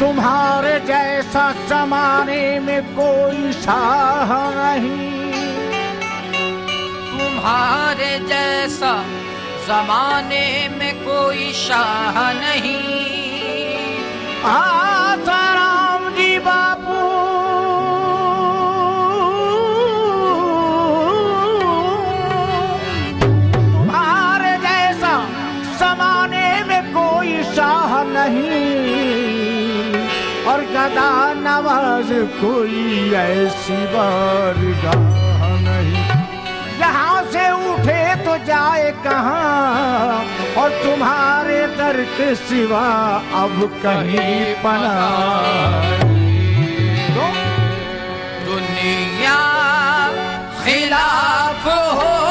तुम्हारे जैसा जमाने में कोई शाह नहीं। तुम्हारे जैसा जमाने में कोई शाह नहीं। आसाराम जी बापू। तुम्हारे जैसा जमाने में कोई शाह नहीं। और गदा नवाज़ कोई ऐसी बारगाह नहीं। यहाँ से उठे तो जाए कहाँ और तुम्हारे दर के सिवा अब कहीं पना दुनिया खिलाफ हो।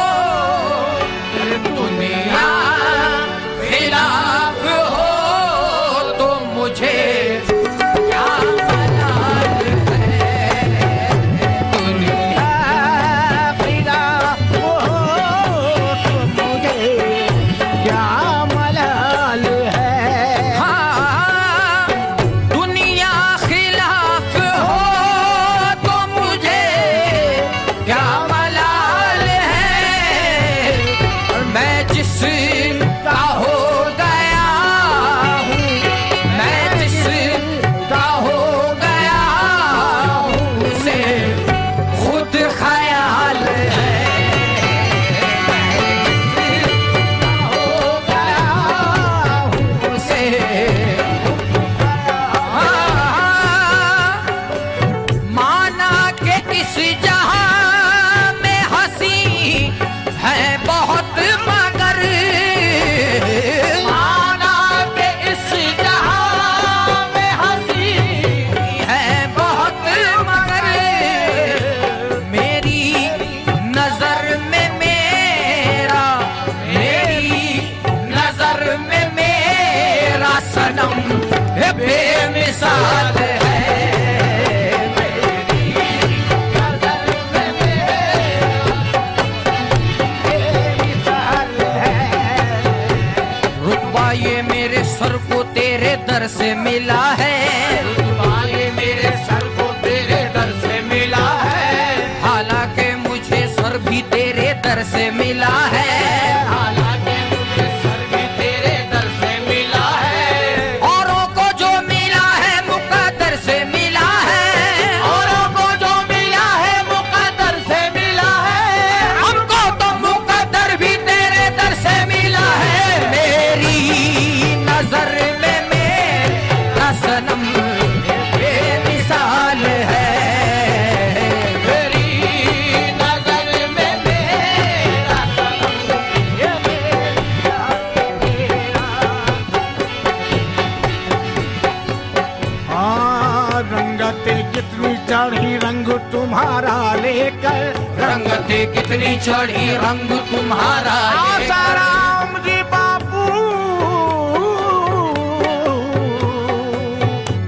बेमिसाल है ये मेरे सर को तेरे दर से मिला है। ये मेरे सर को तेरे दर से मिला है। हालाँकि मुझे सर भी तेरे दर से मिला है। रंगते कितनी चढ़ी रंग तुम्हारा साराम जी बापू।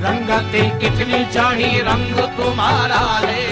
रंगते कितनी चढ़ी रंग तुम्हारा है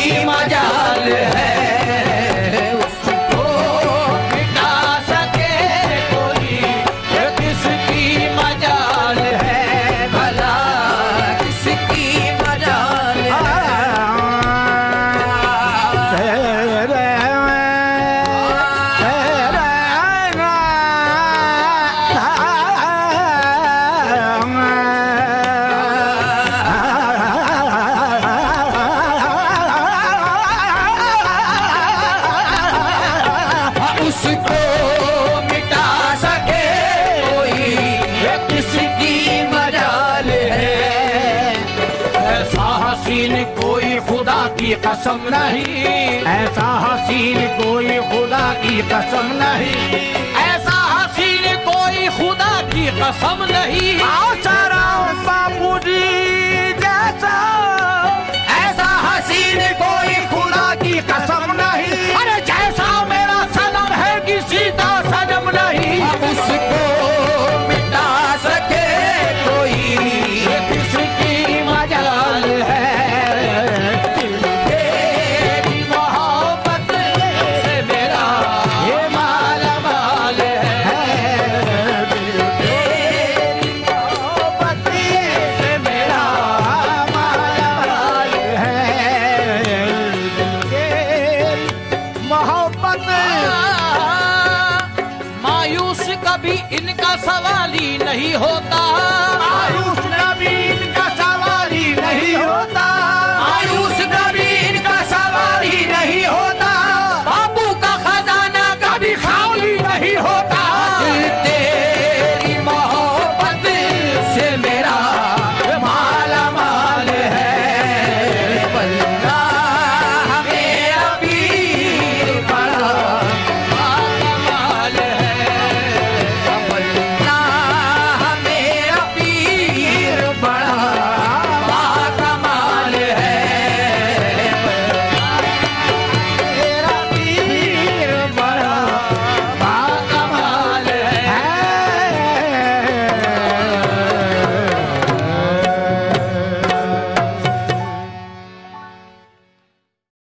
Дима. कसम नहीं। ऐसा हसीन कोई खुदा की कसम नहीं। ऐसा हसीन कोई खुदा की कसम नहीं। आओ सारा बापू जी। सवाल ही नहीं होता।